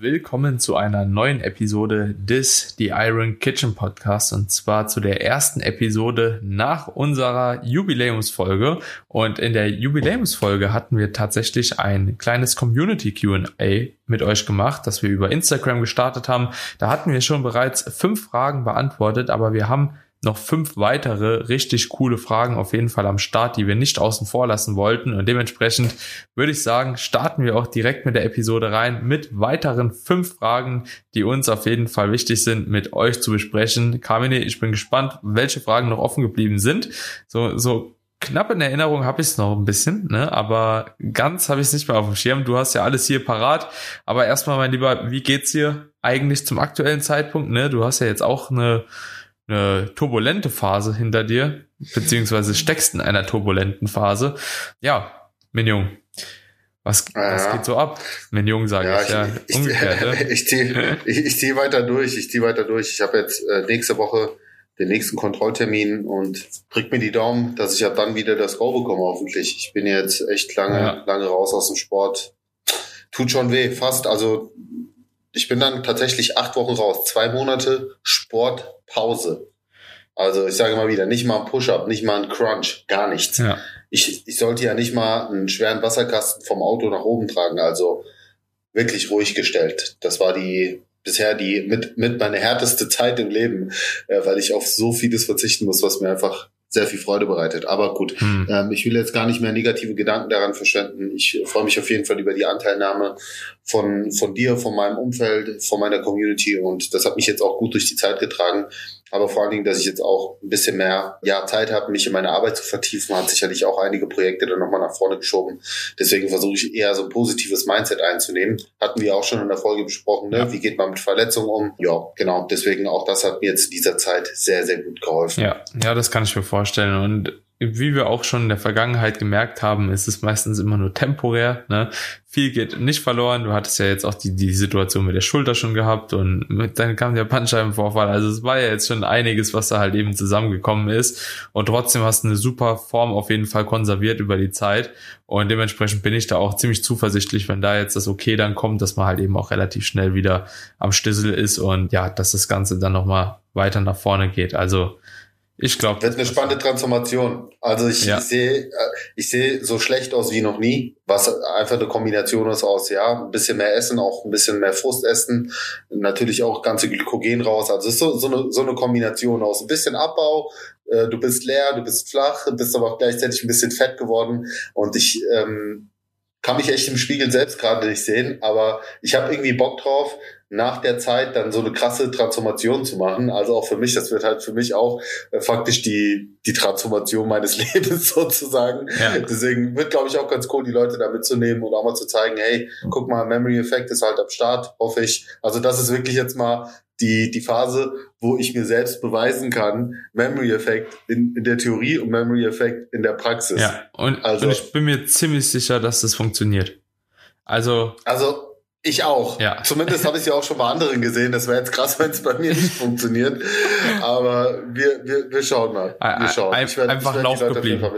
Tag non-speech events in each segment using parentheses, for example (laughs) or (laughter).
willkommen zu einer neuen Episode des The Iron Kitchen Podcast und zwar zu der ersten Episode nach unserer Jubiläumsfolge. Und in der Jubiläumsfolge hatten wir tatsächlich ein kleines Community QA mit euch gemacht, das wir über Instagram gestartet haben. Da hatten wir schon bereits fünf Fragen beantwortet, aber wir haben noch fünf weitere richtig coole Fragen auf jeden Fall am Start, die wir nicht außen vor lassen wollten. Und dementsprechend würde ich sagen, starten wir auch direkt mit der Episode rein mit weiteren fünf Fragen, die uns auf jeden Fall wichtig sind, mit euch zu besprechen. Carmine, ich bin gespannt, welche Fragen noch offen geblieben sind. So, so knapp in Erinnerung habe ich es noch ein bisschen, ne? aber ganz habe ich es nicht mehr auf dem Schirm. Du hast ja alles hier parat. Aber erstmal, mein Lieber, wie geht's dir eigentlich zum aktuellen Zeitpunkt? Ne? Du hast ja jetzt auch eine eine turbulente Phase hinter dir, beziehungsweise steckst in einer turbulenten Phase. Ja, Minjung, was, ja. was geht so ab? Minjung sage ja, ich, ja. Ich, umgekehrt, (laughs) ne? ich, ziehe ich, ich zieh weiter durch, ich ziehe weiter durch. Ich habe jetzt äh, nächste Woche den nächsten Kontrolltermin und drück mir die Daumen, dass ich ab dann wieder das Go bekomme, hoffentlich. Ich bin jetzt echt lange, ja. lange raus aus dem Sport. Tut schon weh, fast. Also ich bin dann tatsächlich acht Wochen raus. Zwei Monate Sportpause. Also ich sage mal wieder, nicht mal ein Push-up, nicht mal ein Crunch, gar nichts. Ja. Ich, ich sollte ja nicht mal einen schweren Wasserkasten vom Auto nach oben tragen. Also wirklich ruhig gestellt. Das war die bisher die mit, mit meine härteste Zeit im Leben, äh, weil ich auf so vieles verzichten muss, was mir einfach sehr viel Freude bereitet. Aber gut, hm. ähm, ich will jetzt gar nicht mehr negative Gedanken daran verschwenden. Ich freue mich auf jeden Fall über die Anteilnahme von, von dir, von meinem Umfeld, von meiner Community und das hat mich jetzt auch gut durch die Zeit getragen aber vor allen Dingen, dass ich jetzt auch ein bisschen mehr ja, Zeit habe, mich in meine Arbeit zu vertiefen, hat sicherlich auch einige Projekte dann nochmal nach vorne geschoben. Deswegen versuche ich eher so ein positives Mindset einzunehmen. Hatten wir auch schon in der Folge besprochen, ne? Ja. wie geht man mit Verletzungen um? Ja, genau. Deswegen auch das hat mir jetzt in dieser Zeit sehr, sehr gut geholfen. Ja, ja, das kann ich mir vorstellen. Und wie wir auch schon in der Vergangenheit gemerkt haben, ist es meistens immer nur temporär. Ne? Viel geht nicht verloren. Du hattest ja jetzt auch die, die Situation mit der Schulter schon gehabt und mit, dann kam der Bandscheibenvorfall. Also es war ja jetzt schon einiges, was da halt eben zusammengekommen ist. Und trotzdem hast du eine super Form auf jeden Fall konserviert über die Zeit. Und dementsprechend bin ich da auch ziemlich zuversichtlich, wenn da jetzt das Okay dann kommt, dass man halt eben auch relativ schnell wieder am Stissel ist und ja, dass das Ganze dann nochmal weiter nach vorne geht. Also ich glaube. Wird eine spannende Transformation. Also ich, ja. ich sehe, äh, ich sehe so schlecht aus wie noch nie, was einfach eine Kombination ist aus, ja, ein bisschen mehr Essen, auch ein bisschen mehr Frust essen, natürlich auch ganze Glykogen raus. Also es ist so, so, eine, so eine Kombination aus ein bisschen Abbau, äh, du bist leer, du bist flach, bist aber auch gleichzeitig ein bisschen fett geworden und ich, ähm, kann mich echt im Spiegel selbst gerade nicht sehen, aber ich habe irgendwie Bock drauf, nach der Zeit dann so eine krasse Transformation zu machen. Also auch für mich, das wird halt für mich auch äh, faktisch die, die Transformation meines (laughs) Lebens sozusagen. Ja. Deswegen wird, glaube ich, auch ganz cool, die Leute da mitzunehmen und auch mal zu zeigen, hey, guck mal, Memory Effect ist halt am Start, hoffe ich. Also das ist wirklich jetzt mal die, die Phase, wo ich mir selbst beweisen kann, Memory Effect in, in der Theorie und Memory Effect in der Praxis. Ja, und, also, und ich bin mir ziemlich sicher, dass das funktioniert. Also, also ich auch. Ja. Zumindest habe ich ja auch schon bei anderen gesehen. Das wäre jetzt krass, (laughs) wenn es bei mir nicht funktioniert. Aber wir, wir, wir schauen mal. Wir schauen. Ein, ich werd, einfach ich Lauch geblieben.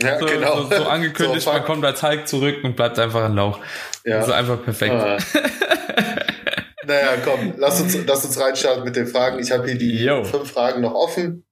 Ja, so, genau. So, so angekündigt, so, man kommt als Hulk zurück und bleibt einfach ein Lauch. Ja. Also einfach perfekt. Ah. (laughs) naja, komm, lass uns, lass uns reinstarten mit den Fragen. Ich habe hier die Yo. fünf Fragen noch offen.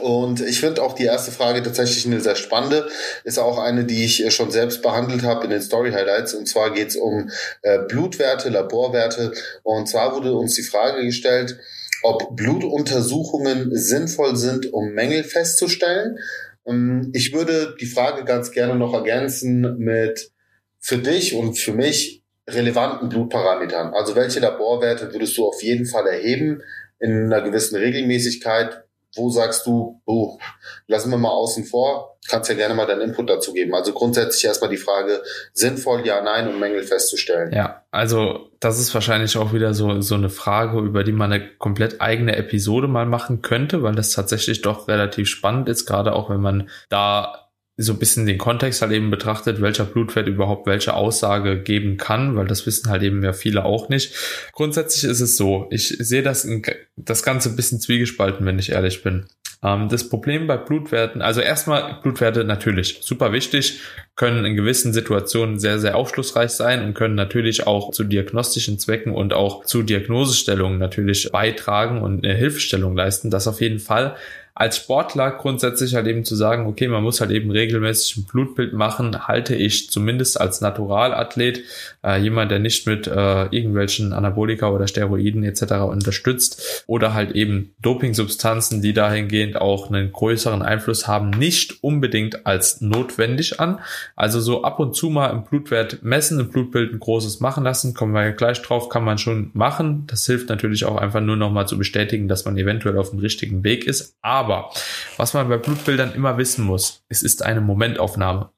Und ich finde auch die erste Frage tatsächlich eine sehr spannende. Ist auch eine, die ich schon selbst behandelt habe in den Story Highlights. Und zwar geht es um äh, Blutwerte, Laborwerte. Und zwar wurde uns die Frage gestellt, ob Blutuntersuchungen sinnvoll sind, um Mängel festzustellen. Ähm, ich würde die Frage ganz gerne noch ergänzen mit für dich und für mich relevanten Blutparametern. Also welche Laborwerte würdest du auf jeden Fall erheben in einer gewissen Regelmäßigkeit? Wo sagst du, oh, lassen wir mal außen vor, kannst ja gerne mal deinen Input dazu geben. Also grundsätzlich erstmal die Frage, sinnvoll, ja, nein, um Mängel festzustellen. Ja, also das ist wahrscheinlich auch wieder so, so eine Frage, über die man eine komplett eigene Episode mal machen könnte, weil das tatsächlich doch relativ spannend ist, gerade auch wenn man da so ein bisschen den Kontext halt eben betrachtet, welcher Blutwert überhaupt welche Aussage geben kann, weil das wissen halt eben ja viele auch nicht. Grundsätzlich ist es so, ich sehe das, das Ganze ein bisschen zwiegespalten, wenn ich ehrlich bin. Ähm, das Problem bei Blutwerten, also erstmal Blutwerte natürlich super wichtig, können in gewissen Situationen sehr, sehr aufschlussreich sein und können natürlich auch zu diagnostischen Zwecken und auch zu Diagnosestellungen natürlich beitragen und eine Hilfestellung leisten. Das auf jeden Fall als Sportler grundsätzlich halt eben zu sagen, okay, man muss halt eben regelmäßig ein Blutbild machen, halte ich zumindest als Naturalathlet, äh, jemand, der nicht mit äh, irgendwelchen Anabolika oder Steroiden etc. unterstützt oder halt eben Dopingsubstanzen, die dahingehend auch einen größeren Einfluss haben, nicht unbedingt als notwendig an. Also so ab und zu mal im Blutwert messen, im Blutbild ein großes machen lassen, kommen wir gleich drauf, kann man schon machen. Das hilft natürlich auch einfach nur nochmal zu bestätigen, dass man eventuell auf dem richtigen Weg ist. Aber aber was man bei Blutbildern immer wissen muss, es ist eine Momentaufnahme.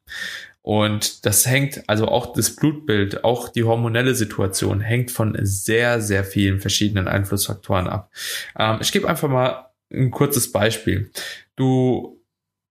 Und das hängt, also auch das Blutbild, auch die hormonelle Situation hängt von sehr, sehr vielen verschiedenen Einflussfaktoren ab. Ähm, ich gebe einfach mal ein kurzes Beispiel. Du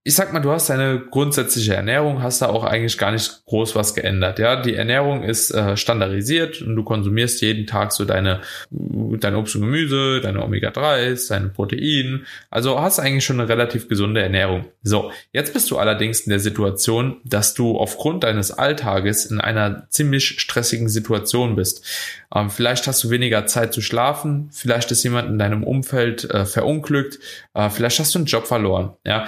ich sag mal, du hast deine grundsätzliche Ernährung, hast da auch eigentlich gar nicht groß was geändert. Ja, die Ernährung ist äh, standardisiert und du konsumierst jeden Tag so deine, dein Obst und Gemüse, deine Omega-3s, deine Proteine. Also hast eigentlich schon eine relativ gesunde Ernährung. So, jetzt bist du allerdings in der Situation, dass du aufgrund deines Alltages in einer ziemlich stressigen Situation bist. Ähm, vielleicht hast du weniger Zeit zu schlafen, vielleicht ist jemand in deinem Umfeld äh, verunglückt, äh, vielleicht hast du einen Job verloren. Ja,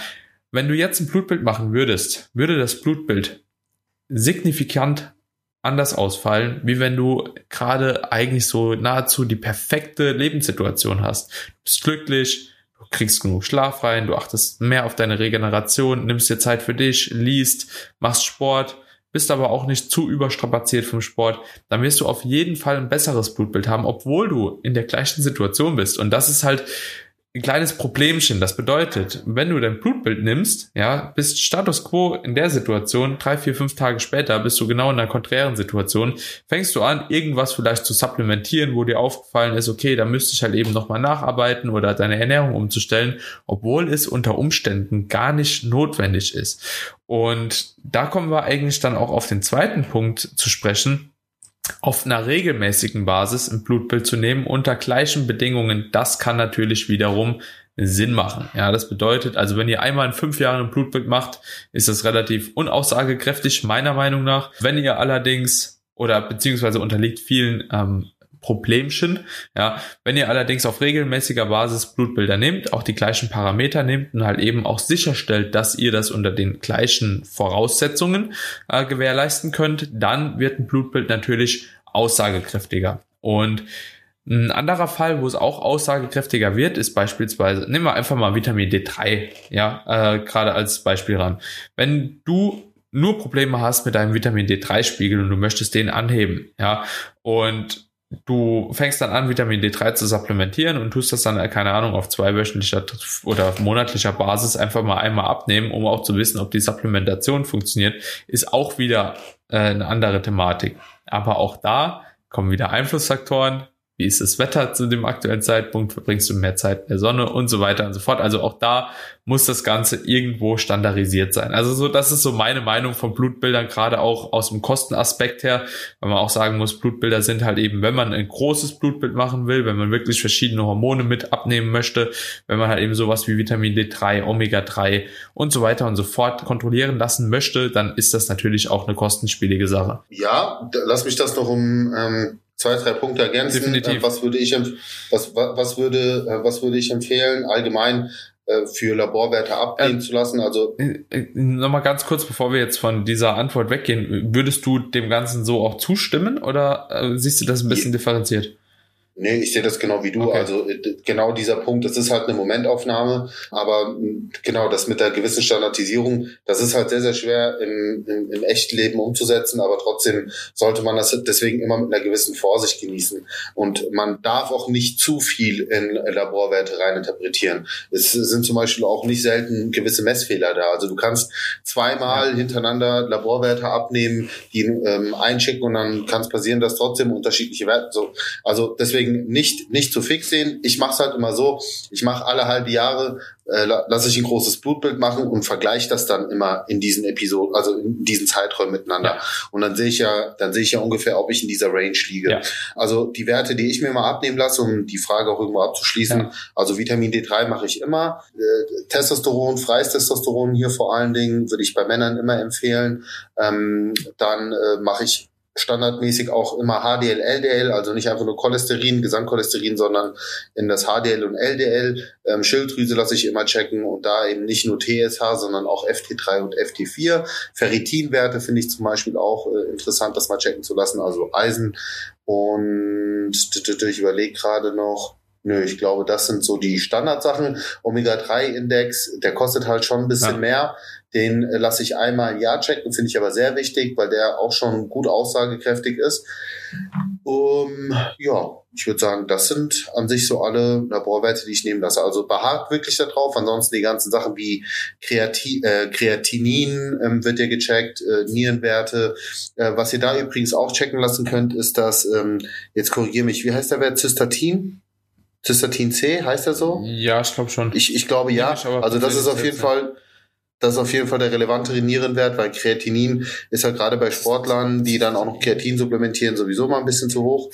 wenn du jetzt ein Blutbild machen würdest, würde das Blutbild signifikant anders ausfallen, wie wenn du gerade eigentlich so nahezu die perfekte Lebenssituation hast. Du bist glücklich, du kriegst genug Schlaf rein, du achtest mehr auf deine Regeneration, nimmst dir Zeit für dich, liest, machst Sport, bist aber auch nicht zu überstrapaziert vom Sport, dann wirst du auf jeden Fall ein besseres Blutbild haben, obwohl du in der gleichen Situation bist. Und das ist halt ein kleines Problemchen. Das bedeutet, wenn du dein Blutbild nimmst, ja, bist Status quo in der Situation, drei, vier, fünf Tage später bist du genau in einer konträren Situation, fängst du an, irgendwas vielleicht zu supplementieren, wo dir aufgefallen ist, okay, da müsste ich halt eben nochmal nacharbeiten oder deine Ernährung umzustellen, obwohl es unter Umständen gar nicht notwendig ist. Und da kommen wir eigentlich dann auch auf den zweiten Punkt zu sprechen, auf einer regelmäßigen Basis ein Blutbild zu nehmen unter gleichen Bedingungen, das kann natürlich wiederum Sinn machen. Ja, das bedeutet, also wenn ihr einmal in fünf Jahren ein Blutbild macht, ist das relativ unaussagekräftig, meiner Meinung nach. Wenn ihr allerdings oder beziehungsweise unterliegt vielen ähm, Problemchen. Ja, wenn ihr allerdings auf regelmäßiger Basis Blutbilder nehmt, auch die gleichen Parameter nehmt und halt eben auch sicherstellt, dass ihr das unter den gleichen Voraussetzungen äh, gewährleisten könnt, dann wird ein Blutbild natürlich aussagekräftiger. Und ein anderer Fall, wo es auch aussagekräftiger wird, ist beispielsweise, nehmen wir einfach mal Vitamin D3, ja, äh, gerade als Beispiel ran. Wenn du nur Probleme hast mit deinem Vitamin D3-Spiegel und du möchtest den anheben, ja, und du fängst dann an, Vitamin D3 zu supplementieren und tust das dann, keine Ahnung, auf zweiwöchentlicher oder monatlicher Basis einfach mal einmal abnehmen, um auch zu wissen, ob die Supplementation funktioniert, ist auch wieder äh, eine andere Thematik. Aber auch da kommen wieder Einflussfaktoren, wie ist das Wetter zu dem aktuellen Zeitpunkt, verbringst du mehr Zeit in der Sonne und so weiter und so fort. Also auch da muss das Ganze irgendwo standardisiert sein. Also so, das ist so meine Meinung von Blutbildern, gerade auch aus dem Kostenaspekt her, weil man auch sagen muss, Blutbilder sind halt eben, wenn man ein großes Blutbild machen will, wenn man wirklich verschiedene Hormone mit abnehmen möchte, wenn man halt eben sowas wie Vitamin D3, Omega 3 und so weiter und so fort kontrollieren lassen möchte, dann ist das natürlich auch eine kostenspielige Sache. Ja, lass mich das noch um ähm zwei, drei Punkte ergänzen. Definitiv. Äh, was würde ich, was, was würde, äh, was würde ich empfehlen, allgemein äh, für Laborwerte abnehmen ähm, zu lassen. Also nochmal ganz kurz, bevor wir jetzt von dieser Antwort weggehen, würdest du dem Ganzen so auch zustimmen oder äh, siehst du das ein bisschen differenziert? Nee, ich sehe das genau wie du. Okay. Also äh, genau dieser Punkt, das ist halt eine Momentaufnahme, aber genau das mit der gewissen Standardisierung, das ist halt sehr, sehr schwer im, im, im Echtleben umzusetzen, aber trotzdem sollte man das deswegen immer mit einer gewissen Vorsicht genießen. Und man darf auch nicht zu viel in Laborwerte reininterpretieren. Es sind zum Beispiel auch nicht selten gewisse Messfehler da. Also du kannst zweimal ja. hintereinander Laborwerte abnehmen, die ähm, einschicken und dann kann es passieren, dass trotzdem unterschiedliche Werte so. Also deswegen deswegen nicht, nicht zu fix sehen. Ich mache es halt immer so, ich mache alle halbe Jahre äh, lasse ich ein großes Blutbild machen und vergleiche das dann immer in diesen Episoden, also in diesen Zeiträumen miteinander. Ja. Und dann sehe ich ja, dann sehe ich ja ungefähr, ob ich in dieser Range liege. Ja. Also die Werte, die ich mir mal abnehmen lasse, um die Frage auch irgendwo abzuschließen, ja. also Vitamin D3 mache ich immer. Äh, Testosteron, freies Testosteron hier vor allen Dingen, würde ich bei Männern immer empfehlen. Ähm, dann äh, mache ich standardmäßig auch immer HDL, LDL, also nicht einfach nur Cholesterin, Gesamtcholesterin, sondern in das HDL und LDL. Ähm, Schilddrüse lasse ich immer checken und da eben nicht nur TSH, sondern auch FT3 und FT4. Ferritinwerte finde ich zum Beispiel auch äh, interessant, das mal checken zu lassen, also Eisen. Und ich überlege gerade noch, Nö, ich glaube, das sind so die Standardsachen. Omega-3-Index, der kostet halt schon ein bisschen ja. mehr. Den äh, lasse ich einmal im Jahr checken, finde ich aber sehr wichtig, weil der auch schon gut aussagekräftig ist. Um, ja, ich würde sagen, das sind an sich so alle Laborwerte, die ich nehmen lasse. Also beharrt wirklich darauf. Ansonsten die ganzen Sachen wie Kreati äh, Kreatinin ähm, wird ja gecheckt, äh, Nierenwerte. Äh, was ihr da übrigens auch checken lassen könnt, ist das, ähm, jetzt korrigiere mich, wie heißt der Wert? Cystatin? Cystatin C, heißt er so? Ja, ich glaube schon. Ich, ich glaube ja. Also das ist auf jeden Fall das ist auf jeden Fall der relevante Nierenwert, weil Kreatinin ist ja gerade bei Sportlern, die dann auch noch Kreatin supplementieren, sowieso mal ein bisschen zu hoch.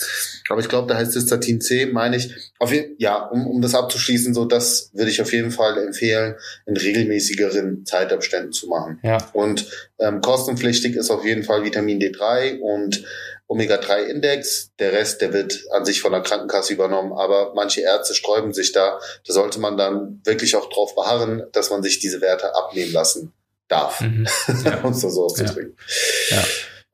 Aber ich glaube, da heißt Cystatin C, meine ich. Auf jeden, ja, um, um das abzuschließen, so das würde ich auf jeden Fall empfehlen, in regelmäßigeren Zeitabständen zu machen. Ja. Und ähm, kostenpflichtig ist auf jeden Fall Vitamin D3 und Omega-3-Index. Der Rest, der wird an sich von der Krankenkasse übernommen. Aber manche Ärzte sträuben sich da. Da sollte man dann wirklich auch drauf beharren, dass man sich diese Werte abnehmen lassen darf. Mhm. (laughs) Ja. um es so auszudrücken. Ja. ja.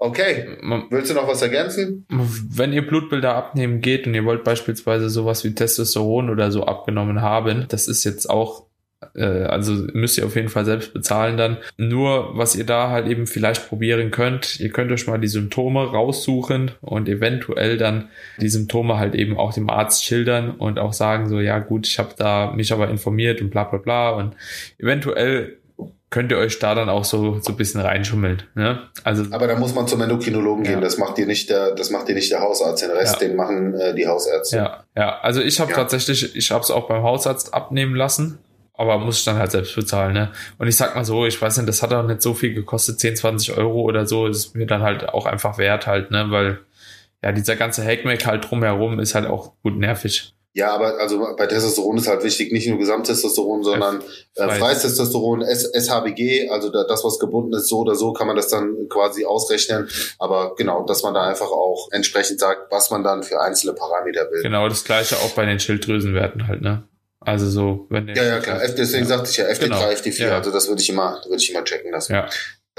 Okay. Willst du noch was ergänzen? Wenn ihr Blutbilder abnehmen geht und ihr wollt beispielsweise sowas wie Testosteron oder so abgenommen haben, das ist jetzt auch also müsst ihr auf jeden Fall selbst bezahlen dann. Nur, was ihr da halt eben vielleicht probieren könnt, ihr könnt euch mal die Symptome raussuchen und eventuell dann die Symptome halt eben auch dem Arzt schildern und auch sagen so, ja gut, ich habe da mich aber informiert und bla bla bla und eventuell könnt ihr euch da dann auch so so ein bisschen reinschummeln. Ne? Also, aber da muss man zum Endokrinologen ja. gehen. Das macht dir nicht der, das macht dir nicht der Hausarzt. Den Rest, ja. den machen äh, die Hausärzte. Ja, ja. Also ich habe ja. tatsächlich, ich habe es auch beim Hausarzt abnehmen lassen aber muss ich dann halt selbst bezahlen, ne? Und ich sag mal so, ich weiß nicht, das hat auch nicht so viel gekostet, 10, 20 Euro oder so, ist mir dann halt auch einfach wert halt, ne? Weil ja, dieser ganze Hackmack halt drumherum ist halt auch gut nervig. Ja, aber also bei Testosteron ist halt wichtig, nicht nur Gesamttestosteron, sondern äh, freies Testosteron, SHBG, also da, das, was gebunden ist, so oder so kann man das dann quasi ausrechnen. Aber genau, dass man da einfach auch entsprechend sagt, was man dann für einzelne Parameter will. Genau, das gleiche auch bei den Schilddrüsenwerten halt, ne? Also so, wenn Ja, ja, klar. Deswegen ja. sagte ich ja FD3, genau. FD4. Ja. Also das würde ich immer, würde ich immer checken lassen. Ja.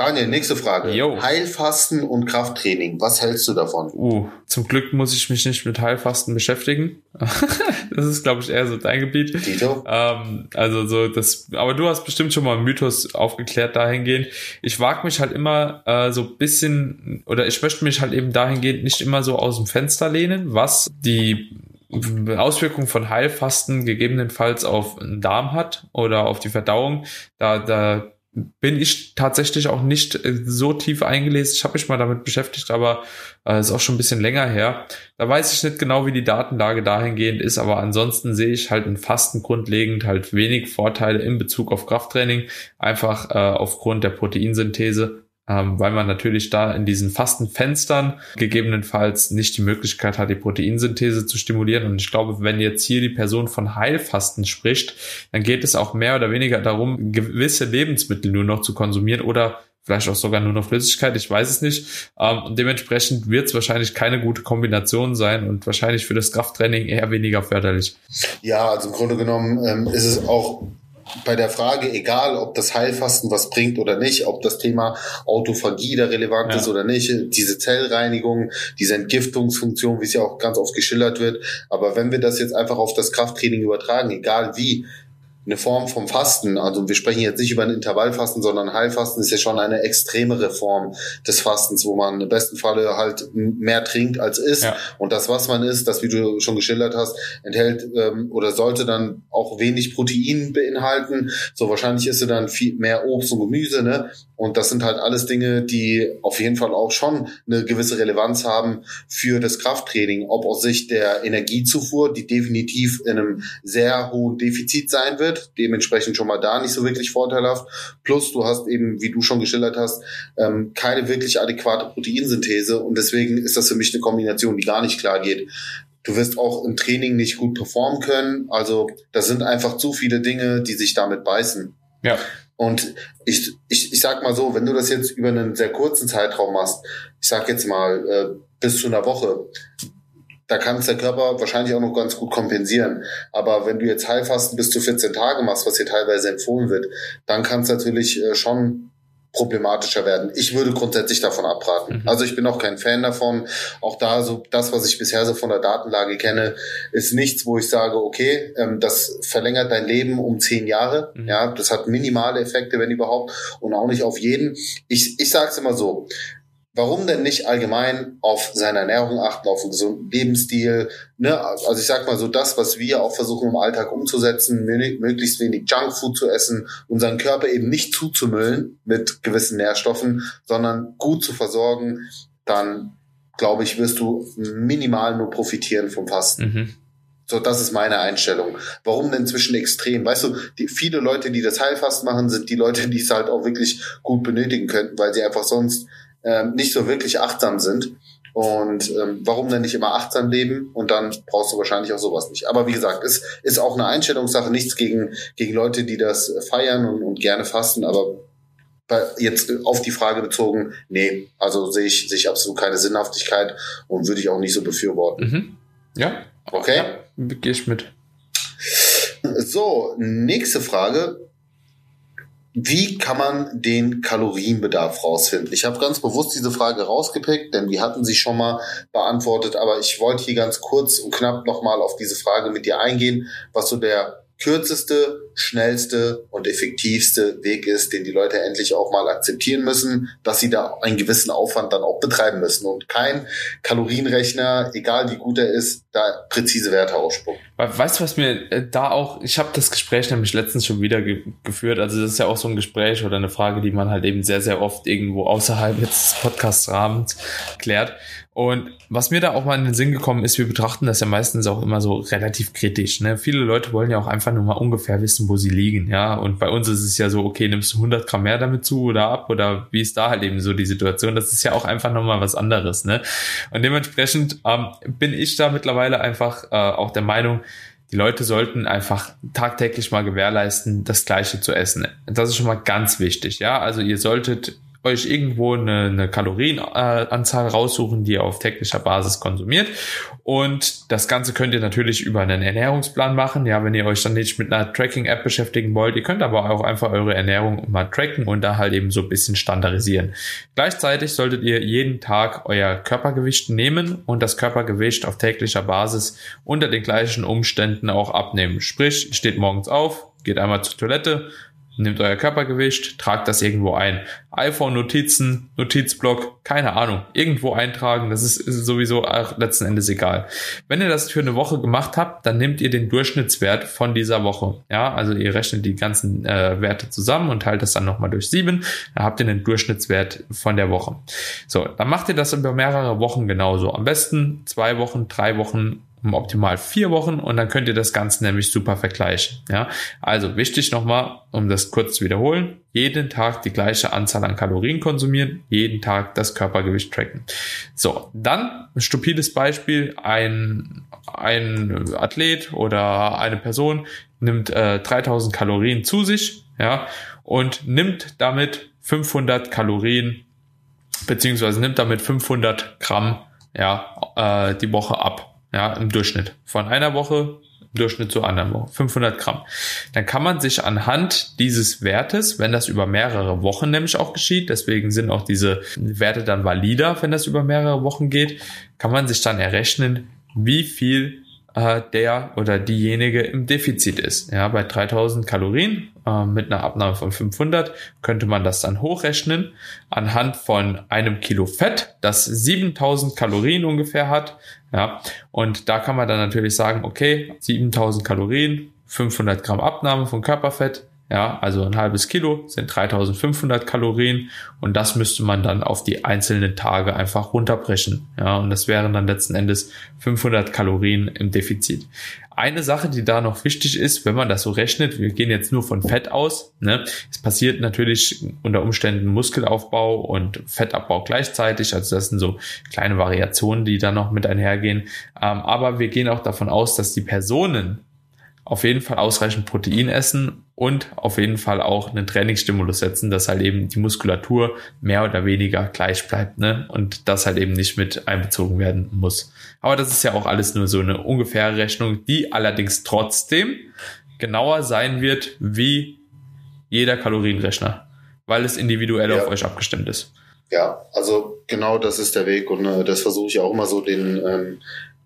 Daniel, nächste Frage. Yo. Heilfasten und Krafttraining. Was hältst du davon? Uh, zum Glück muss ich mich nicht mit Heilfasten beschäftigen. (laughs) das ist, glaube ich, eher so dein Gebiet. Tito? Ähm, also so das, aber du hast bestimmt schon mal einen Mythos aufgeklärt dahingehend. Ich wage mich halt immer äh, so bisschen, oder ich möchte mich halt eben dahingehend nicht immer so aus dem Fenster lehnen, was die Auswirkungen von Heilfasten gegebenenfalls auf den Darm hat oder auf die Verdauung. Da, da bin ich tatsächlich auch nicht äh, so tief eingelesen. Ich habe mich mal damit beschäftigt, aber äh, ist auch schon ein bisschen länger her. Da weiß ich nicht genau, wie die Datenlage dahingehend ist, aber ansonsten sehe ich halt in Fasten grundlegend halt wenig Vorteile in Bezug auf Krafttraining, einfach äh, aufgrund der Proteinsynthese weil man natürlich da in diesen fasten Fenstern gegebenenfalls nicht die Möglichkeit hat, die Proteinsynthese zu stimulieren. Und ich glaube, wenn jetzt hier die Person von Heilfasten spricht, dann geht es auch mehr oder weniger darum, gewisse Lebensmittel nur noch zu konsumieren oder vielleicht auch sogar nur noch Flüssigkeit, ich weiß es nicht. Ähm, und dementsprechend wird es wahrscheinlich keine gute Kombination sein und wahrscheinlich für das Krafttraining eher weniger förderlich. Ja, also im Grunde genommen ähm, ist es auch bei der Frage, egal ob das Heilfasten was bringt oder nicht, ob das Thema Autophagie da relevant ja. ist oder nicht, diese Zellreinigung, diese Entgiftungsfunktion, wie es ja auch ganz oft geschildert wird. Aber wenn wir das jetzt einfach auf das Krafttraining übertragen, egal wie, eine Form vom Fasten, also wir sprechen jetzt nicht über ein Intervallfasten, sondern Heilfasten ist ja schon eine extremere Form des Fastens, wo man im besten Falle halt mehr trinkt als isst. Ja. Und das, was man isst, das, wie du schon geschildert hast, enthält ähm, oder sollte dann auch wenig Protein beinhalten. So wahrscheinlich isst du dann viel mehr Obst und Gemüse, ne? Und das sind halt alles Dinge, die auf jeden Fall auch schon eine gewisse Relevanz haben für das Krafttraining, ob aus Sicht der Energiezufuhr, die definitiv in einem sehr hohen Defizit sein wird, dementsprechend schon mal da nicht so wirklich vorteilhaft. Plus du hast eben, wie du schon geschildert hast, ähm, keine wirklich adäquate Proteinsynthese und deswegen ist das für mich eine Kombination, die gar nicht klar geht. Du wirst auch im Training nicht gut performen können. Also das sind einfach zu viele Dinge, die sich damit beißen. Ja. Und ich, ich, ich sag mal so, wenn du das jetzt über einen sehr kurzen Zeitraum machst, ich sag jetzt mal äh, bis zu einer Woche, da kann es der Körper wahrscheinlich auch noch ganz gut kompensieren. Aber wenn du jetzt Heilfasten bis zu 14 Tage machst, was hier teilweise empfohlen wird, dann kann es natürlich äh, schon problematischer werden. Ich würde grundsätzlich davon abraten. Mhm. Also ich bin auch kein Fan davon. Auch da so das, was ich bisher so von der Datenlage kenne, ist nichts, wo ich sage, okay, ähm, das verlängert dein Leben um zehn Jahre. Mhm. Ja, das hat minimale Effekte, wenn überhaupt, und auch nicht auf jeden. Ich, ich sage es immer so: Warum denn nicht allgemein auf seine Ernährung achten, auf einen gesunden Lebensstil? Ne? Also ich sag mal so, das, was wir auch versuchen im Alltag umzusetzen, möglichst wenig Junkfood zu essen, unseren Körper eben nicht zuzumüllen mit gewissen Nährstoffen, sondern gut zu versorgen, dann glaube ich, wirst du minimal nur profitieren vom Fasten. Mhm. So, das ist meine Einstellung. Warum denn zwischen extrem? Weißt du, die, viele Leute, die das Heilfast machen, sind die Leute, die es halt auch wirklich gut benötigen könnten, weil sie einfach sonst ähm, nicht so wirklich achtsam sind. Und ähm, warum denn nicht immer achtsam leben? Und dann brauchst du wahrscheinlich auch sowas nicht. Aber wie gesagt, es ist auch eine Einstellungssache, nichts gegen, gegen Leute, die das feiern und, und gerne fasten, aber jetzt auf die Frage bezogen, nee, also sehe ich, sehe ich absolut keine Sinnhaftigkeit und würde ich auch nicht so befürworten. Mhm. Ja. Okay. Ja, gehe ich mit. So, nächste Frage wie kann man den Kalorienbedarf rausfinden? Ich habe ganz bewusst diese Frage rausgepickt, denn wir hatten sie schon mal beantwortet, aber ich wollte hier ganz kurz und knapp nochmal auf diese Frage mit dir eingehen, was so der kürzeste, schnellste und effektivste Weg ist, den die Leute endlich auch mal akzeptieren müssen, dass sie da einen gewissen Aufwand dann auch betreiben müssen und kein Kalorienrechner, egal wie gut er ist, da präzise Werte ausspuckt. Weißt du, was mir äh, da auch, ich habe das Gespräch nämlich letztens schon wieder ge geführt, also das ist ja auch so ein Gespräch oder eine Frage, die man halt eben sehr, sehr oft irgendwo außerhalb jetzt des Podcast-Rahmens klärt. Und was mir da auch mal in den Sinn gekommen ist, wir betrachten das ja meistens auch immer so relativ kritisch. Ne? Viele Leute wollen ja auch einfach nur mal ungefähr wissen, wo sie liegen. Ja, und bei uns ist es ja so, okay, nimmst du 100 Gramm mehr damit zu oder ab oder wie ist da halt eben so die Situation? Das ist ja auch einfach nochmal was anderes. Ne? Und dementsprechend ähm, bin ich da mittlerweile einfach äh, auch der Meinung, die Leute sollten einfach tagtäglich mal gewährleisten, das Gleiche zu essen. Das ist schon mal ganz wichtig. Ja, also ihr solltet euch irgendwo eine, eine Kalorienanzahl raussuchen, die ihr auf täglicher Basis konsumiert. Und das Ganze könnt ihr natürlich über einen Ernährungsplan machen. Ja, wenn ihr euch dann nicht mit einer Tracking-App beschäftigen wollt, ihr könnt aber auch einfach eure Ernährung mal tracken und da halt eben so ein bisschen standardisieren. Gleichzeitig solltet ihr jeden Tag euer Körpergewicht nehmen und das Körpergewicht auf täglicher Basis unter den gleichen Umständen auch abnehmen. Sprich, steht morgens auf, geht einmal zur Toilette, nehmt euer Körpergewicht, tragt das irgendwo ein. iPhone-Notizen, Notizblock, keine Ahnung, irgendwo eintragen, das ist, sowieso letzten Endes egal. Wenn ihr das für eine Woche gemacht habt, dann nehmt ihr den Durchschnittswert von dieser Woche. Ja, also ihr rechnet die ganzen äh, Werte zusammen und teilt das dann nochmal durch sieben. Dann habt ihr den Durchschnittswert von der Woche. So, dann macht ihr das über mehrere Wochen genauso. Am besten zwei Wochen, drei Wochen optimal vier Wochen und dann könnt ihr das Ganze nämlich super vergleichen. Ja, also wichtig nochmal, um das kurz zu wiederholen, jeden Tag die gleiche Anzahl an Kalorien konsumieren, jeden Tag das Körpergewicht tracken. So, dann ein stupides Beispiel, ein, ein Athlet oder eine Person nimmt äh, 3000 Kalorien zu sich, ja, und nimmt damit 500 Kalorien beziehungsweise nimmt damit 500 Gramm ja, äh, die Woche ab ja, im Durchschnitt. Von einer Woche im Durchschnitt zur anderen Woche. 500 Gramm. Dann kann man sich anhand dieses Wertes, wenn das über mehrere Wochen nämlich auch geschieht, deswegen sind auch diese Werte dann valider, wenn das über mehrere Wochen geht, kann man sich dann errechnen, wie viel äh, der oder diejenige im Defizit ist. Ja, bei 3000 Kalorien äh, mit einer Abnahme von 500 könnte man das dann hochrechnen anhand von einem Kilo Fett, das 7000 Kalorien ungefähr hat. Ja, und da kann man dann natürlich sagen, okay, 7000 Kalorien, 500 Gramm Abnahme von Körperfett, ja, also ein halbes Kilo sind 3500 Kalorien und das müsste man dann auf die einzelnen Tage einfach runterbrechen. Ja, und das wären dann letzten Endes 500 Kalorien im Defizit. Eine Sache, die da noch wichtig ist, wenn man das so rechnet, wir gehen jetzt nur von Fett aus, ne, es passiert natürlich unter Umständen Muskelaufbau und Fettabbau gleichzeitig, also das sind so kleine Variationen, die da noch mit einhergehen, ähm, aber wir gehen auch davon aus, dass die Personen auf jeden Fall ausreichend Protein essen und auf jeden Fall auch einen Trainingsstimulus setzen, dass halt eben die Muskulatur mehr oder weniger gleich bleibt, ne? Und das halt eben nicht mit einbezogen werden muss. Aber das ist ja auch alles nur so eine ungefähre Rechnung, die allerdings trotzdem genauer sein wird wie jeder Kalorienrechner, weil es individuell ja. auf euch abgestimmt ist. Ja, also genau das ist der Weg und äh, das versuche ich auch immer so den ähm,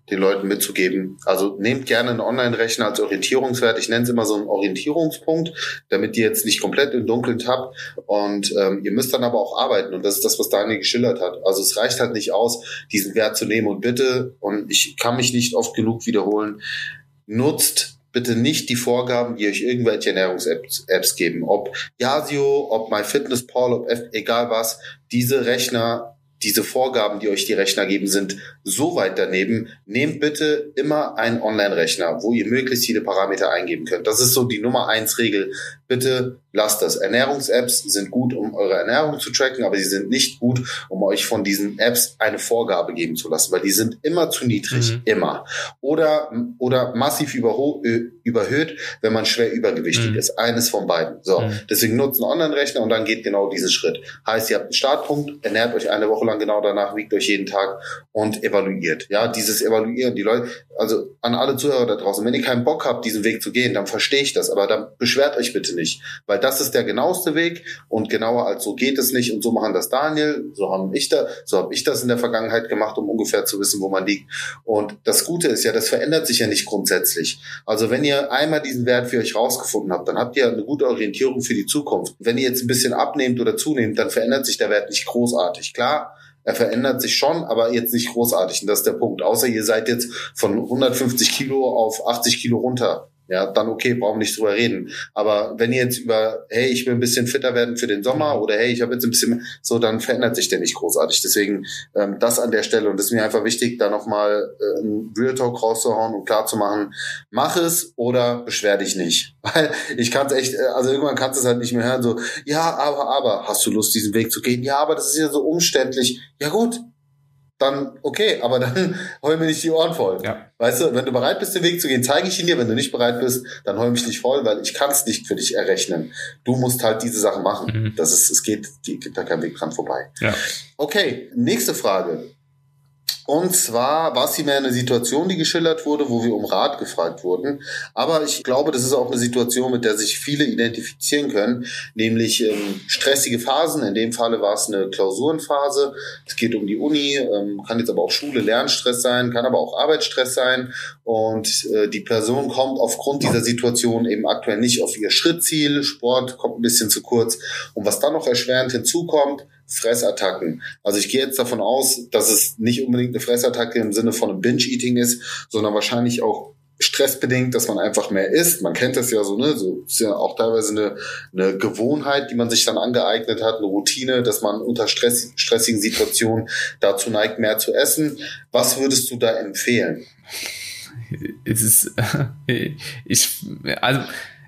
den Leuten mitzugeben. Also nehmt gerne einen Online-Rechner als Orientierungswert. Ich nenne es immer so einen Orientierungspunkt, damit ihr jetzt nicht komplett im Dunkeln tappt. Und ähm, ihr müsst dann aber auch arbeiten. Und das ist das, was Daniel geschildert hat. Also es reicht halt nicht aus, diesen Wert zu nehmen. Und bitte, und ich kann mich nicht oft genug wiederholen, nutzt bitte nicht die Vorgaben, die euch irgendwelche Ernährungs-Apps Apps geben. Ob Yasio, ob MyFitnessPal, ob F egal was. Diese Rechner diese Vorgaben, die euch die Rechner geben, sind so weit daneben. Nehmt bitte immer einen Online-Rechner, wo ihr möglichst viele Parameter eingeben könnt. Das ist so die Nummer eins Regel. Bitte lasst das. Ernährungs-Apps sind gut, um eure Ernährung zu tracken, aber sie sind nicht gut, um euch von diesen Apps eine Vorgabe geben zu lassen, weil die sind immer zu niedrig, mhm. immer. Oder, oder massiv überhöht, wenn man schwer übergewichtig mhm. ist. Eines von beiden. So. Mhm. Deswegen nutzt einen Online-Rechner und dann geht genau diesen Schritt. Heißt, ihr habt einen Startpunkt, ernährt euch eine Woche lang genau danach, wiegt euch jeden Tag und evaluiert. Ja, dieses Evaluieren, die Leute, also an alle Zuhörer da draußen, wenn ihr keinen Bock habt, diesen Weg zu gehen, dann verstehe ich das, aber dann beschwert euch bitte nicht, weil das ist der genaueste Weg und genauer als so geht es nicht und so machen das Daniel, so haben ich da, so habe ich das in der Vergangenheit gemacht, um ungefähr zu wissen, wo man liegt. Und das Gute ist ja, das verändert sich ja nicht grundsätzlich. Also wenn ihr einmal diesen Wert für euch rausgefunden habt, dann habt ihr eine gute Orientierung für die Zukunft. Wenn ihr jetzt ein bisschen abnehmt oder zunehmt, dann verändert sich der Wert nicht großartig. Klar, er verändert sich schon, aber jetzt nicht großartig. Und das ist der Punkt. Außer ihr seid jetzt von 150 Kilo auf 80 Kilo runter ja, dann okay, brauchen wir nicht drüber reden. Aber wenn ihr jetzt über, hey, ich will ein bisschen fitter werden für den Sommer oder hey, ich habe jetzt ein bisschen, so, dann verändert sich der nicht großartig. Deswegen ähm, das an der Stelle und es ist mir einfach wichtig, da nochmal äh, einen Real Talk rauszuhauen und klar zu machen, mach es oder beschwer dich nicht. (laughs) Weil ich kann es echt, äh, also irgendwann kannst du es halt nicht mehr hören, so, ja, aber, aber, hast du Lust, diesen Weg zu gehen? Ja, aber das ist ja so umständlich. Ja gut, dann okay, aber dann (laughs) heul mir nicht die Ohren voll. Ja. Weißt du, wenn du bereit bist, den Weg zu gehen, zeige ich ihn dir. Wenn du nicht bereit bist, dann heul mich nicht voll, weil ich kann es nicht für dich errechnen. Du musst halt diese Sachen machen. Mhm. Das ist, es geht, gibt da kein Weg dran vorbei. Ja. Okay, nächste Frage. Und zwar war es hier mehr eine Situation, die geschildert wurde, wo wir um Rat gefragt wurden. Aber ich glaube, das ist auch eine Situation, mit der sich viele identifizieren können, nämlich ähm, stressige Phasen. In dem Falle war es eine Klausurenphase. Es geht um die Uni, ähm, kann jetzt aber auch Schule, Lernstress sein, kann aber auch Arbeitsstress sein. Und äh, die Person kommt aufgrund dieser Situation eben aktuell nicht auf ihr Schrittziel. Sport kommt ein bisschen zu kurz. Und was dann noch erschwerend hinzukommt, Fressattacken. Also ich gehe jetzt davon aus, dass es nicht unbedingt eine Fressattacke im Sinne von einem Binge-Eating ist, sondern wahrscheinlich auch stressbedingt, dass man einfach mehr isst. Man kennt das ja so, ne? So ist ja auch teilweise eine, eine Gewohnheit, die man sich dann angeeignet hat, eine Routine, dass man unter Stress, stressigen Situationen dazu neigt, mehr zu essen. Was würdest du da empfehlen? Es ist, (laughs) ich, also,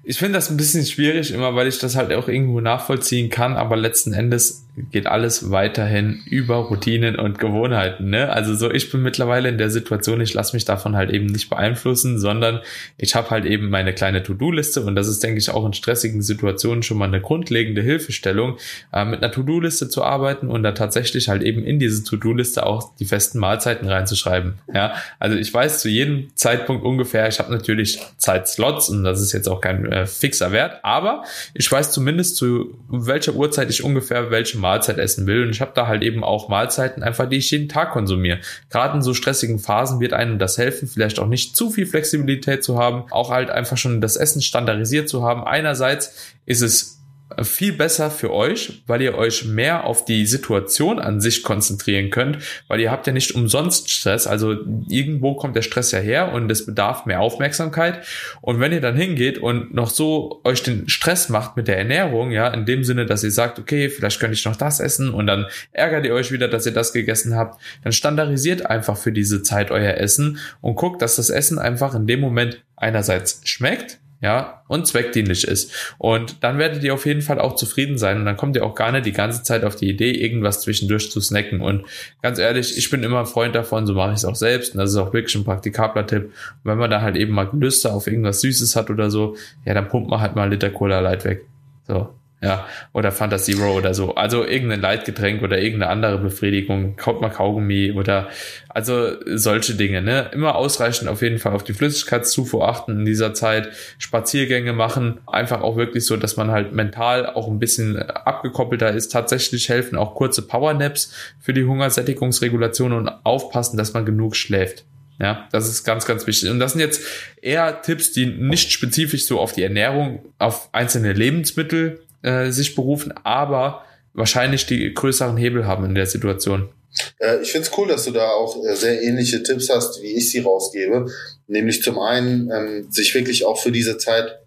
ich finde das ein bisschen schwierig immer, weil ich das halt auch irgendwo nachvollziehen kann, aber letzten Endes geht alles weiterhin über Routinen und Gewohnheiten. Ne? Also so, ich bin mittlerweile in der Situation, ich lasse mich davon halt eben nicht beeinflussen, sondern ich habe halt eben meine kleine To-Do-Liste und das ist, denke ich, auch in stressigen Situationen schon mal eine grundlegende Hilfestellung, äh, mit einer To-Do-Liste zu arbeiten und da tatsächlich halt eben in diese To-Do-Liste auch die festen Mahlzeiten reinzuschreiben. Ja, also ich weiß zu jedem Zeitpunkt ungefähr, ich habe natürlich Zeitslots und das ist jetzt auch kein äh, fixer Wert, aber ich weiß zumindest zu welcher Uhrzeit ich ungefähr welche Mahlzeit essen will. Und ich habe da halt eben auch Mahlzeiten einfach, die ich jeden Tag konsumiere. Gerade in so stressigen Phasen wird einem das helfen, vielleicht auch nicht zu viel Flexibilität zu haben, auch halt einfach schon das Essen standardisiert zu haben. Einerseits ist es viel besser für euch, weil ihr euch mehr auf die Situation an sich konzentrieren könnt, weil ihr habt ja nicht umsonst Stress, also irgendwo kommt der Stress ja her und es bedarf mehr Aufmerksamkeit. Und wenn ihr dann hingeht und noch so euch den Stress macht mit der Ernährung, ja, in dem Sinne, dass ihr sagt, okay, vielleicht könnte ich noch das essen und dann ärgert ihr euch wieder, dass ihr das gegessen habt, dann standardisiert einfach für diese Zeit euer Essen und guckt, dass das Essen einfach in dem Moment einerseits schmeckt, ja, und zweckdienlich ist. Und dann werdet ihr auf jeden Fall auch zufrieden sein und dann kommt ihr auch gar nicht die ganze Zeit auf die Idee, irgendwas zwischendurch zu snacken. Und ganz ehrlich, ich bin immer ein Freund davon, so mache ich es auch selbst und das ist auch wirklich ein praktikabler Tipp. Und wenn man da halt eben mal Gelüste auf irgendwas Süßes hat oder so, ja, dann pumpt man halt mal Liter Cola Light weg. So, ja, oder Fanta Zero oder so. Also irgendein Leitgetränk oder irgendeine andere Befriedigung. Kaut mal Kaugummi oder also solche Dinge, ne? Immer ausreichend auf jeden Fall auf die Flüssigkeitszufuhr achten in dieser Zeit. Spaziergänge machen. Einfach auch wirklich so, dass man halt mental auch ein bisschen abgekoppelter ist. Tatsächlich helfen auch kurze Powernaps für die Hungersättigungsregulation und aufpassen, dass man genug schläft. Ja, das ist ganz, ganz wichtig. Und das sind jetzt eher Tipps, die nicht spezifisch so auf die Ernährung, auf einzelne Lebensmittel äh, sich berufen, aber wahrscheinlich die größeren Hebel haben in der Situation. Äh, ich finde es cool, dass du da auch äh, sehr ähnliche Tipps hast, wie ich sie rausgebe. Nämlich zum einen, ähm, sich wirklich auch für diese Zeit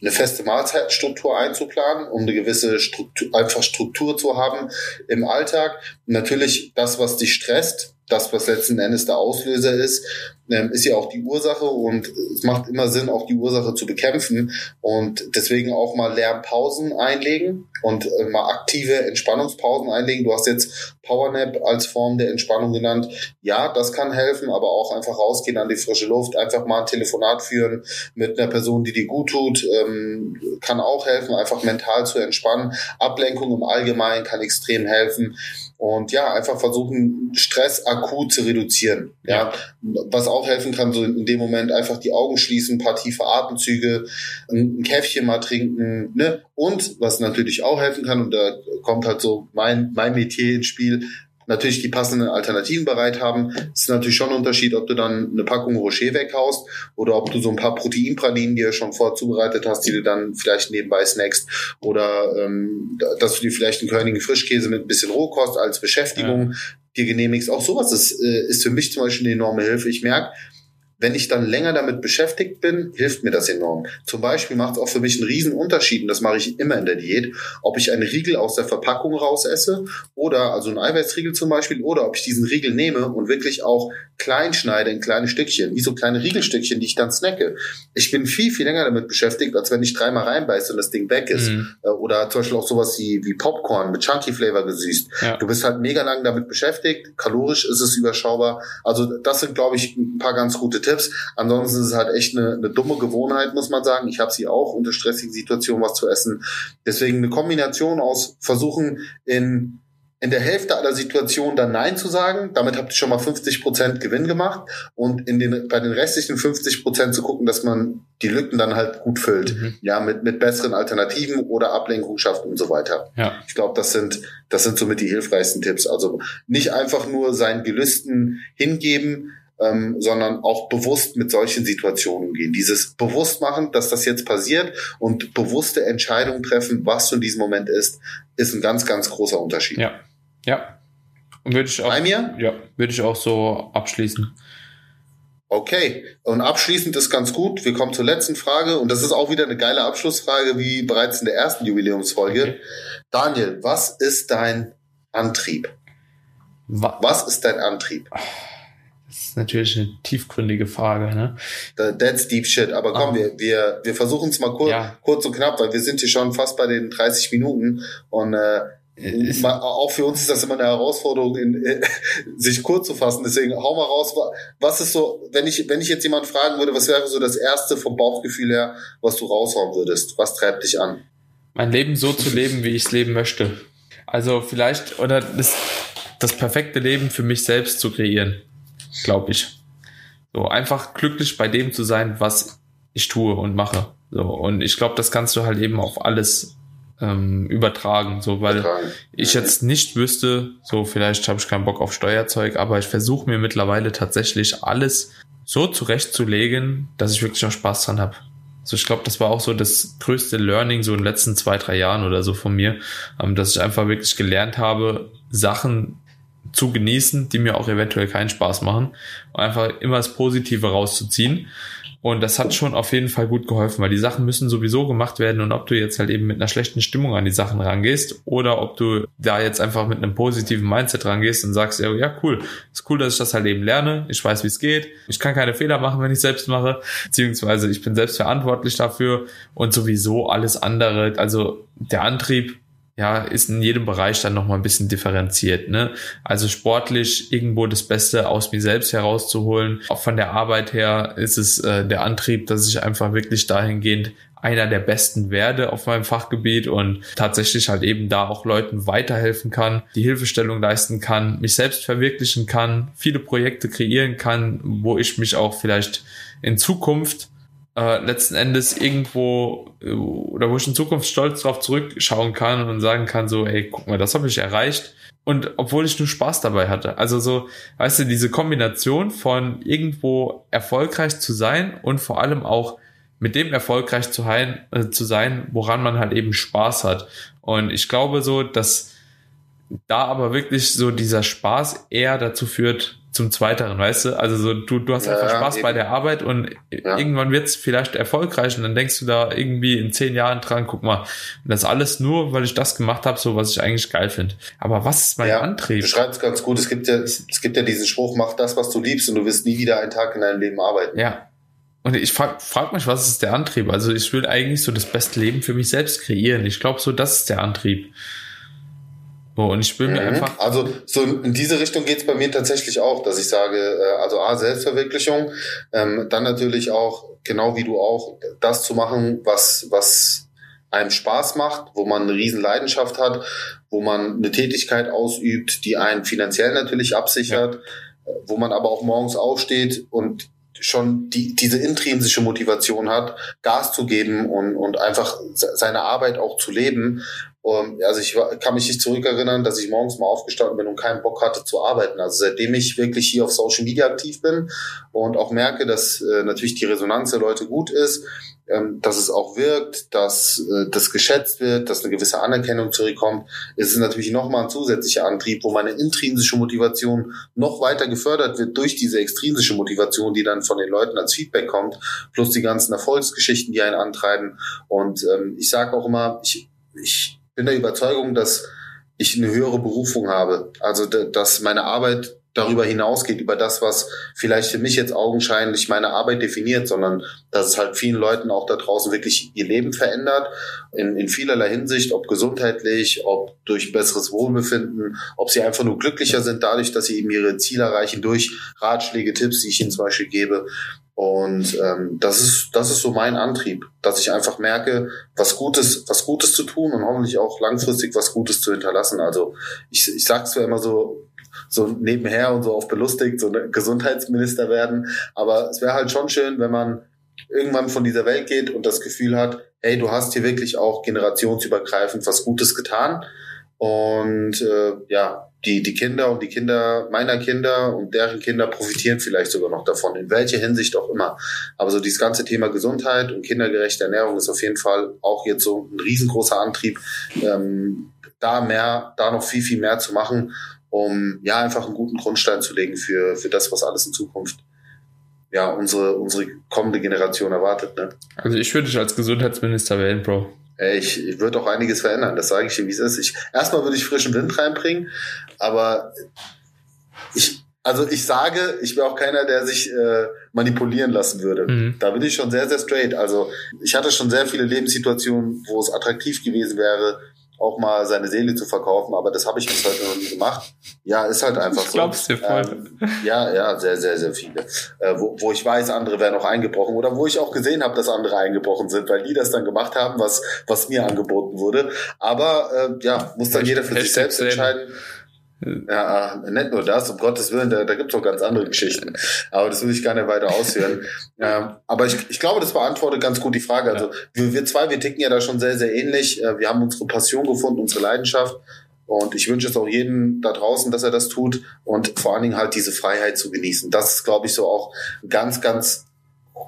eine feste Mahlzeitenstruktur einzuplanen, um eine gewisse Struktur, einfach Struktur zu haben im Alltag. Natürlich das, was dich stresst, das, was letzten Endes der Auslöser ist, ähm, ist ja auch die Ursache und es macht immer Sinn, auch die Ursache zu bekämpfen und deswegen auch mal Lernpausen einlegen und äh, mal aktive Entspannungspausen einlegen. Du hast jetzt Powernap als Form der Entspannung genannt. Ja, das kann helfen, aber auch einfach rausgehen an die frische Luft, einfach mal ein Telefonat führen mit einer Person, die dir gut tut, ähm, kann auch helfen, einfach mental zu entspannen. Ablenkung im Allgemeinen kann extrem helfen. Und ja, einfach versuchen, Stress akut zu reduzieren. Ja, was auch helfen kann, so in dem Moment einfach die Augen schließen, ein paar tiefe Atemzüge, ein, Käffchen mal trinken, ne? Und was natürlich auch helfen kann, und da kommt halt so mein, mein Metier ins Spiel, natürlich die passenden Alternativen bereit haben. Es ist natürlich schon ein Unterschied, ob du dann eine Packung Rocher weghaust oder ob du so ein paar Proteinpralinen dir schon vorzubereitet hast, die du dann vielleicht nebenbei snackst oder ähm, dass du dir vielleicht einen körnigen Frischkäse mit ein bisschen Rohkost als Beschäftigung ja. dir genehmigst. Auch sowas ist, äh, ist für mich zum Beispiel eine enorme Hilfe. Ich merke, wenn ich dann länger damit beschäftigt bin, hilft mir das enorm. Zum Beispiel macht es auch für mich einen riesen Unterschied, und das mache ich immer in der Diät, ob ich einen Riegel aus der Verpackung raus esse oder, also einen Eiweißriegel zum Beispiel, oder ob ich diesen Riegel nehme und wirklich auch klein schneide in kleine Stückchen, wie so kleine Riegelstückchen, die ich dann snacke. Ich bin viel, viel länger damit beschäftigt, als wenn ich dreimal reinbeiße und das Ding weg ist. Mhm. Äh, oder zum Beispiel auch sowas wie, wie Popcorn mit Chunky Flavor gesüßt. Ja. Du bist halt mega lang damit beschäftigt, kalorisch ist es überschaubar. Also das sind, glaube ich, ein paar ganz gute Tipps. Ansonsten ist es halt echt eine, eine dumme Gewohnheit, muss man sagen. Ich habe sie auch unter stressigen Situationen was zu essen. Deswegen eine Kombination aus versuchen in in der Hälfte aller Situationen dann Nein zu sagen. Damit habt ihr schon mal 50 Prozent Gewinn gemacht und in den, bei den restlichen 50 Prozent zu gucken, dass man die Lücken dann halt gut füllt. Mhm. Ja, mit, mit besseren Alternativen oder Ablenkung schafft und so weiter. Ja. Ich glaube, das sind, das sind somit die hilfreichsten Tipps. Also nicht einfach nur seinen Gelüsten hingeben, ähm, sondern auch bewusst mit solchen Situationen umgehen. Dieses Bewusstmachen, dass das jetzt passiert und bewusste Entscheidungen treffen, was in diesem Moment ist, ist ein ganz, ganz großer Unterschied. Ja, ja. Und würde ich auch, Bei mir? Ja, würde ich auch so abschließen. Okay, und abschließend ist ganz gut. Wir kommen zur letzten Frage und das ist auch wieder eine geile Abschlussfrage, wie bereits in der ersten Jubiläumsfolge. Okay. Daniel, was ist dein Antrieb? Was ist dein Antrieb? Das ist natürlich eine tiefgründige Frage, ne? That's deep shit. Aber komm, ah. wir, wir, wir versuchen es mal kurz, ja. kurz und knapp, weil wir sind hier schon fast bei den 30 Minuten und äh, ist, auch für uns ist das immer eine Herausforderung, in, äh, (laughs) sich kurz zu fassen. Deswegen hau mal raus. Was ist so, wenn ich, wenn ich jetzt jemand fragen würde, was wäre so das erste vom Bauchgefühl her, was du raushauen würdest? Was treibt dich an? Mein Leben so zu leben, wie ich es leben möchte. Also vielleicht, oder das, das perfekte Leben für mich selbst zu kreieren glaube ich. So einfach glücklich bei dem zu sein, was ich tue und mache. So und ich glaube, das kannst du halt eben auf alles ähm, übertragen, so weil übertragen. ich jetzt nicht wüsste, so vielleicht habe ich keinen Bock auf Steuerzeug, aber ich versuche mir mittlerweile tatsächlich alles so zurechtzulegen, dass ich wirklich auch Spaß dran habe. Also ich glaube, das war auch so das größte Learning so in den letzten zwei, drei Jahren oder so von mir, ähm, dass ich einfach wirklich gelernt habe, Sachen zu genießen, die mir auch eventuell keinen Spaß machen, einfach immer das Positive rauszuziehen. Und das hat schon auf jeden Fall gut geholfen, weil die Sachen müssen sowieso gemacht werden. Und ob du jetzt halt eben mit einer schlechten Stimmung an die Sachen rangehst oder ob du da jetzt einfach mit einem positiven Mindset rangehst und sagst, ja, ja, cool, ist cool, dass ich das halt eben lerne, ich weiß, wie es geht, ich kann keine Fehler machen, wenn ich selbst mache, beziehungsweise ich bin selbst verantwortlich dafür. Und sowieso alles andere, also der Antrieb ja, ist in jedem Bereich dann nochmal ein bisschen differenziert. Ne? Also sportlich irgendwo das Beste aus mir selbst herauszuholen. Auch von der Arbeit her ist es äh, der Antrieb, dass ich einfach wirklich dahingehend einer der Besten werde auf meinem Fachgebiet und tatsächlich halt eben da auch Leuten weiterhelfen kann, die Hilfestellung leisten kann, mich selbst verwirklichen kann, viele Projekte kreieren kann, wo ich mich auch vielleicht in Zukunft äh, letzten Endes irgendwo äh, oder wo ich in Zukunft stolz drauf zurückschauen kann und sagen kann, so, ey, guck mal, das habe ich erreicht. Und obwohl ich nur Spaß dabei hatte. Also so, weißt du, diese Kombination von irgendwo erfolgreich zu sein und vor allem auch mit dem erfolgreich zu, hein, äh, zu sein, woran man halt eben Spaß hat. Und ich glaube so, dass da aber wirklich so dieser Spaß eher dazu führt, zum Zweiteren, weißt du? Also so, du, du hast einfach ja, Spaß eben. bei der Arbeit und ja. irgendwann wird's vielleicht erfolgreich und dann denkst du da irgendwie in zehn Jahren dran, guck mal, das alles nur, weil ich das gemacht habe, so was ich eigentlich geil finde. Aber was ist mein ja, Antrieb? Du schreibst ganz gut, es gibt ja, es gibt ja diesen Spruch, mach das, was du liebst und du wirst nie wieder einen Tag in deinem Leben arbeiten. Ja. Und ich frag, frag mich, was ist der Antrieb? Also ich will eigentlich so das beste Leben für mich selbst kreieren. Ich glaube so, das ist der Antrieb. Oh, und ich will mir mhm. einfach. Also so in diese Richtung geht's bei mir tatsächlich auch, dass ich sage, äh, also A, Selbstverwirklichung, ähm, dann natürlich auch, genau wie du auch, das zu machen, was, was einem Spaß macht, wo man eine riesen Leidenschaft hat, wo man eine Tätigkeit ausübt, die einen finanziell natürlich absichert, ja. wo man aber auch morgens aufsteht und schon die, diese intrinsische Motivation hat, Gas zu geben und, und einfach seine Arbeit auch zu leben und, also ich kann mich nicht zurückerinnern, dass ich morgens mal aufgestanden bin und keinen Bock hatte zu arbeiten. Also seitdem ich wirklich hier auf Social Media aktiv bin und auch merke, dass äh, natürlich die Resonanz der Leute gut ist, ähm, dass es auch wirkt, dass äh, das geschätzt wird, dass eine gewisse Anerkennung zurückkommt, ist es natürlich nochmal ein zusätzlicher Antrieb, wo meine intrinsische Motivation noch weiter gefördert wird durch diese extrinsische Motivation, die dann von den Leuten als Feedback kommt, plus die ganzen Erfolgsgeschichten, die einen antreiben. Und ähm, ich sage auch immer, ich, ich bin der Überzeugung, dass ich eine höhere Berufung habe. Also, dass meine Arbeit darüber hinausgeht, über das, was vielleicht für mich jetzt augenscheinlich meine Arbeit definiert, sondern dass es halt vielen Leuten auch da draußen wirklich ihr Leben verändert, in, in vielerlei Hinsicht, ob gesundheitlich, ob durch besseres Wohlbefinden, ob sie einfach nur glücklicher sind dadurch, dass sie eben ihre Ziele erreichen durch Ratschläge, Tipps, die ich ihnen zum Beispiel gebe. Und ähm, das ist das ist so mein Antrieb, dass ich einfach merke, was Gutes, was Gutes zu tun und hoffentlich auch langfristig was Gutes zu hinterlassen. Also ich, ich sage zwar immer so so nebenher und so auf belustigt, so ein Gesundheitsminister werden, aber es wäre halt schon schön, wenn man irgendwann von dieser Welt geht und das Gefühl hat, hey, du hast hier wirklich auch generationsübergreifend was Gutes getan und äh, ja, die, die Kinder und die Kinder meiner Kinder und deren Kinder profitieren vielleicht sogar noch davon, in welcher Hinsicht auch immer. Aber so dieses ganze Thema Gesundheit und kindergerechte Ernährung ist auf jeden Fall auch jetzt so ein riesengroßer Antrieb, ähm, da mehr, da noch viel, viel mehr zu machen, um ja einfach einen guten Grundstein zu legen für, für das, was alles in Zukunft ja unsere, unsere kommende Generation erwartet. Ne? Also ich würde dich als Gesundheitsminister wählen, Bro. Ich, ich würde auch einiges verändern, das sage ich dir, wie es ist. Ich, erstmal würde ich frischen Wind reinbringen, aber ich, also ich sage, ich wäre auch keiner, der sich äh, manipulieren lassen würde. Mhm. Da bin ich schon sehr, sehr straight. Also ich hatte schon sehr viele Lebenssituationen, wo es attraktiv gewesen wäre, auch mal seine Seele zu verkaufen, aber das habe ich bis heute noch nie gemacht. Ja, ist halt einfach so. Glaubst du voll? Ähm, ja, ja, sehr, sehr, sehr viele. Äh, wo, wo ich weiß, andere wären auch eingebrochen oder wo ich auch gesehen habe, dass andere eingebrochen sind, weil die das dann gemacht haben, was, was mir angeboten wurde. Aber äh, ja, muss dann jeder für sich selbst entscheiden. Ja, nicht nur das, um Gottes Willen, da, da gibt es auch ganz andere Geschichten. Aber das will ich gar nicht weiter ausführen. (laughs) ähm, aber ich, ich glaube, das beantwortet ganz gut die Frage. Also wir, wir zwei, wir ticken ja da schon sehr, sehr ähnlich. Äh, wir haben unsere Passion gefunden, unsere Leidenschaft. Und ich wünsche es auch jedem da draußen, dass er das tut und vor allen Dingen halt diese Freiheit zu genießen. Das ist, glaube ich, so auch ganz, ganz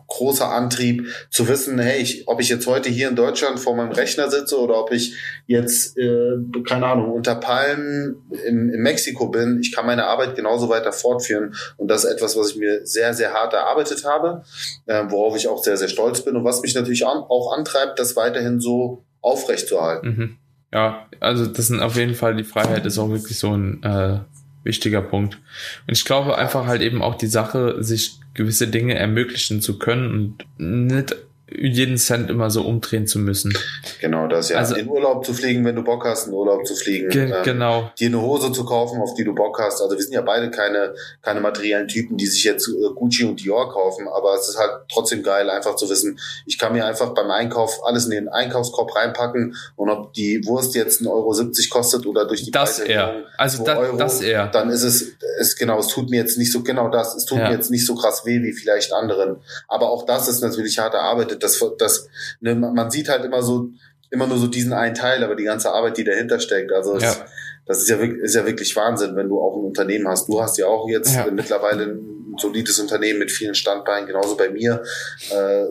großer Antrieb zu wissen, hey, ich, ob ich jetzt heute hier in Deutschland vor meinem Rechner sitze oder ob ich jetzt, äh, keine Ahnung, unter Palmen in, in Mexiko bin, ich kann meine Arbeit genauso weiter fortführen. Und das ist etwas, was ich mir sehr, sehr hart erarbeitet habe, äh, worauf ich auch sehr, sehr stolz bin und was mich natürlich auch antreibt, das weiterhin so aufrechtzuerhalten. Mhm. Ja, also das sind auf jeden Fall, die Freiheit ist auch wirklich so ein äh, wichtiger Punkt. Und ich glaube einfach halt eben auch die Sache, sich gewisse Dinge ermöglichen zu können und nicht jeden Cent immer so umdrehen zu müssen. Genau das, ja. Also, in Urlaub zu fliegen, wenn du Bock hast, in Urlaub zu fliegen. Ge ähm, genau. Dir eine Hose zu kaufen, auf die du Bock hast. Also wir sind ja beide keine, keine materiellen Typen, die sich jetzt äh, Gucci und Dior kaufen, aber es ist halt trotzdem geil, einfach zu wissen, ich kann mir einfach beim Einkauf alles in den Einkaufskorb reinpacken und ob die Wurst jetzt 1,70 Euro kostet oder durch die das eher. Also da, Euro, das eher. dann ist es, ist genau, es tut mir jetzt nicht so, genau das, es tut ja. mir jetzt nicht so krass weh wie vielleicht anderen. Aber auch das ist natürlich hart das, das, ne, man sieht halt immer so, immer nur so diesen einen Teil, aber die ganze Arbeit, die dahinter steckt, also ja. es, das ist ja, wirklich, ist ja wirklich Wahnsinn, wenn du auch ein Unternehmen hast. Du hast ja auch jetzt ja. mittlerweile ein solides Unternehmen mit vielen Standbeinen, genauso bei mir. Äh,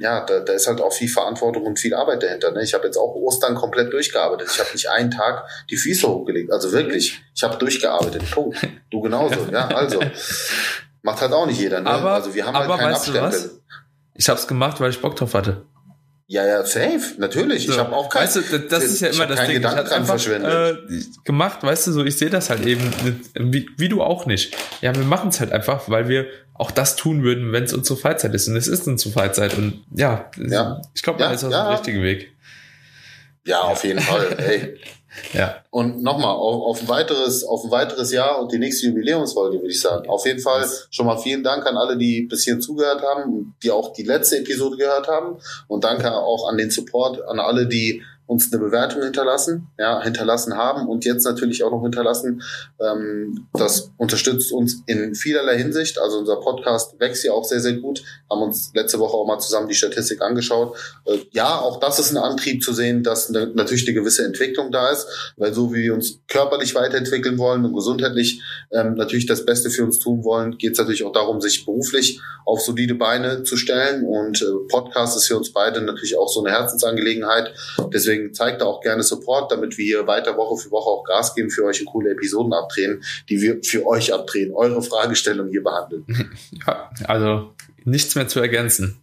ja, da, da ist halt auch viel Verantwortung und viel Arbeit dahinter. Ne? Ich habe jetzt auch Ostern komplett durchgearbeitet. Ich habe nicht einen Tag die Füße hochgelegt. Also wirklich, ich habe durchgearbeitet. Punkt. Du genauso. ja, also (laughs) macht halt auch nicht jeder. Ne? Aber, also wir haben halt keinen Abstempel. Ich habe es gemacht, weil ich Bock drauf hatte. Ja, ja, safe, natürlich. So. Ich habe auch kein, weißt du, das ist ja immer das Ding. Gedanken ich einfach äh, gemacht, weißt du, so ich sehe das halt eben, wie, wie du auch nicht. Ja, wir machen es halt einfach, weil wir auch das tun würden, wenn es unsere Freizeit ist. Und es ist unsere Freizeit. Und ja, ja. ich glaube, ja, das ist auch ja. der richtige Weg. Ja, auf jeden Fall. Ey. (laughs) Ja. Und nochmal, auf, auf, ein weiteres, auf ein weiteres Jahr und die nächste Jubiläumsfolge, würde ich sagen. Auf jeden Fall schon mal vielen Dank an alle, die bis hierhin zugehört haben, die auch die letzte Episode gehört haben. Und danke auch an den Support, an alle, die uns eine Bewertung hinterlassen, ja, hinterlassen haben und jetzt natürlich auch noch hinterlassen. Ähm, das unterstützt uns in vielerlei Hinsicht. Also unser Podcast wächst ja auch sehr, sehr gut. Haben uns letzte Woche auch mal zusammen die Statistik angeschaut. Äh, ja, auch das ist ein Antrieb zu sehen, dass eine, natürlich eine gewisse Entwicklung da ist, weil so wie wir uns körperlich weiterentwickeln wollen und gesundheitlich ähm, natürlich das Beste für uns tun wollen, geht es natürlich auch darum, sich beruflich auf solide Beine zu stellen. Und äh, Podcast ist für uns beide natürlich auch so eine Herzensangelegenheit. Deswegen Deswegen zeigt da auch gerne Support, damit wir weiter Woche für Woche auch Gas geben für euch coole Episoden abdrehen, die wir für euch abdrehen, eure Fragestellung hier behandeln. (laughs) Ja, also nichts mehr zu ergänzen.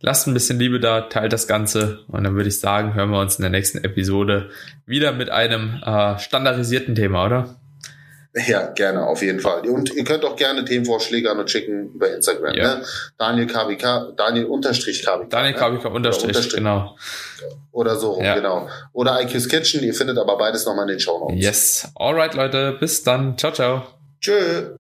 Lasst ein bisschen Liebe da, teilt das Ganze und dann würde ich sagen, hören wir uns in der nächsten Episode wieder mit einem äh, standardisierten Thema, oder? Ja, gerne, auf jeden Fall. Und ihr könnt auch gerne Themenvorschläge an uns schicken über Instagram. Ja. Ne? Daniel KBK, Daniel unterstrich KBK. Daniel KBK ne? unterstrich, unterstrich, genau. Oder so, ja. genau. Oder IQ's Kitchen, ihr findet aber beides nochmal in den Show Notes. Yes. Alright, Leute, bis dann. Ciao, ciao. Tschö.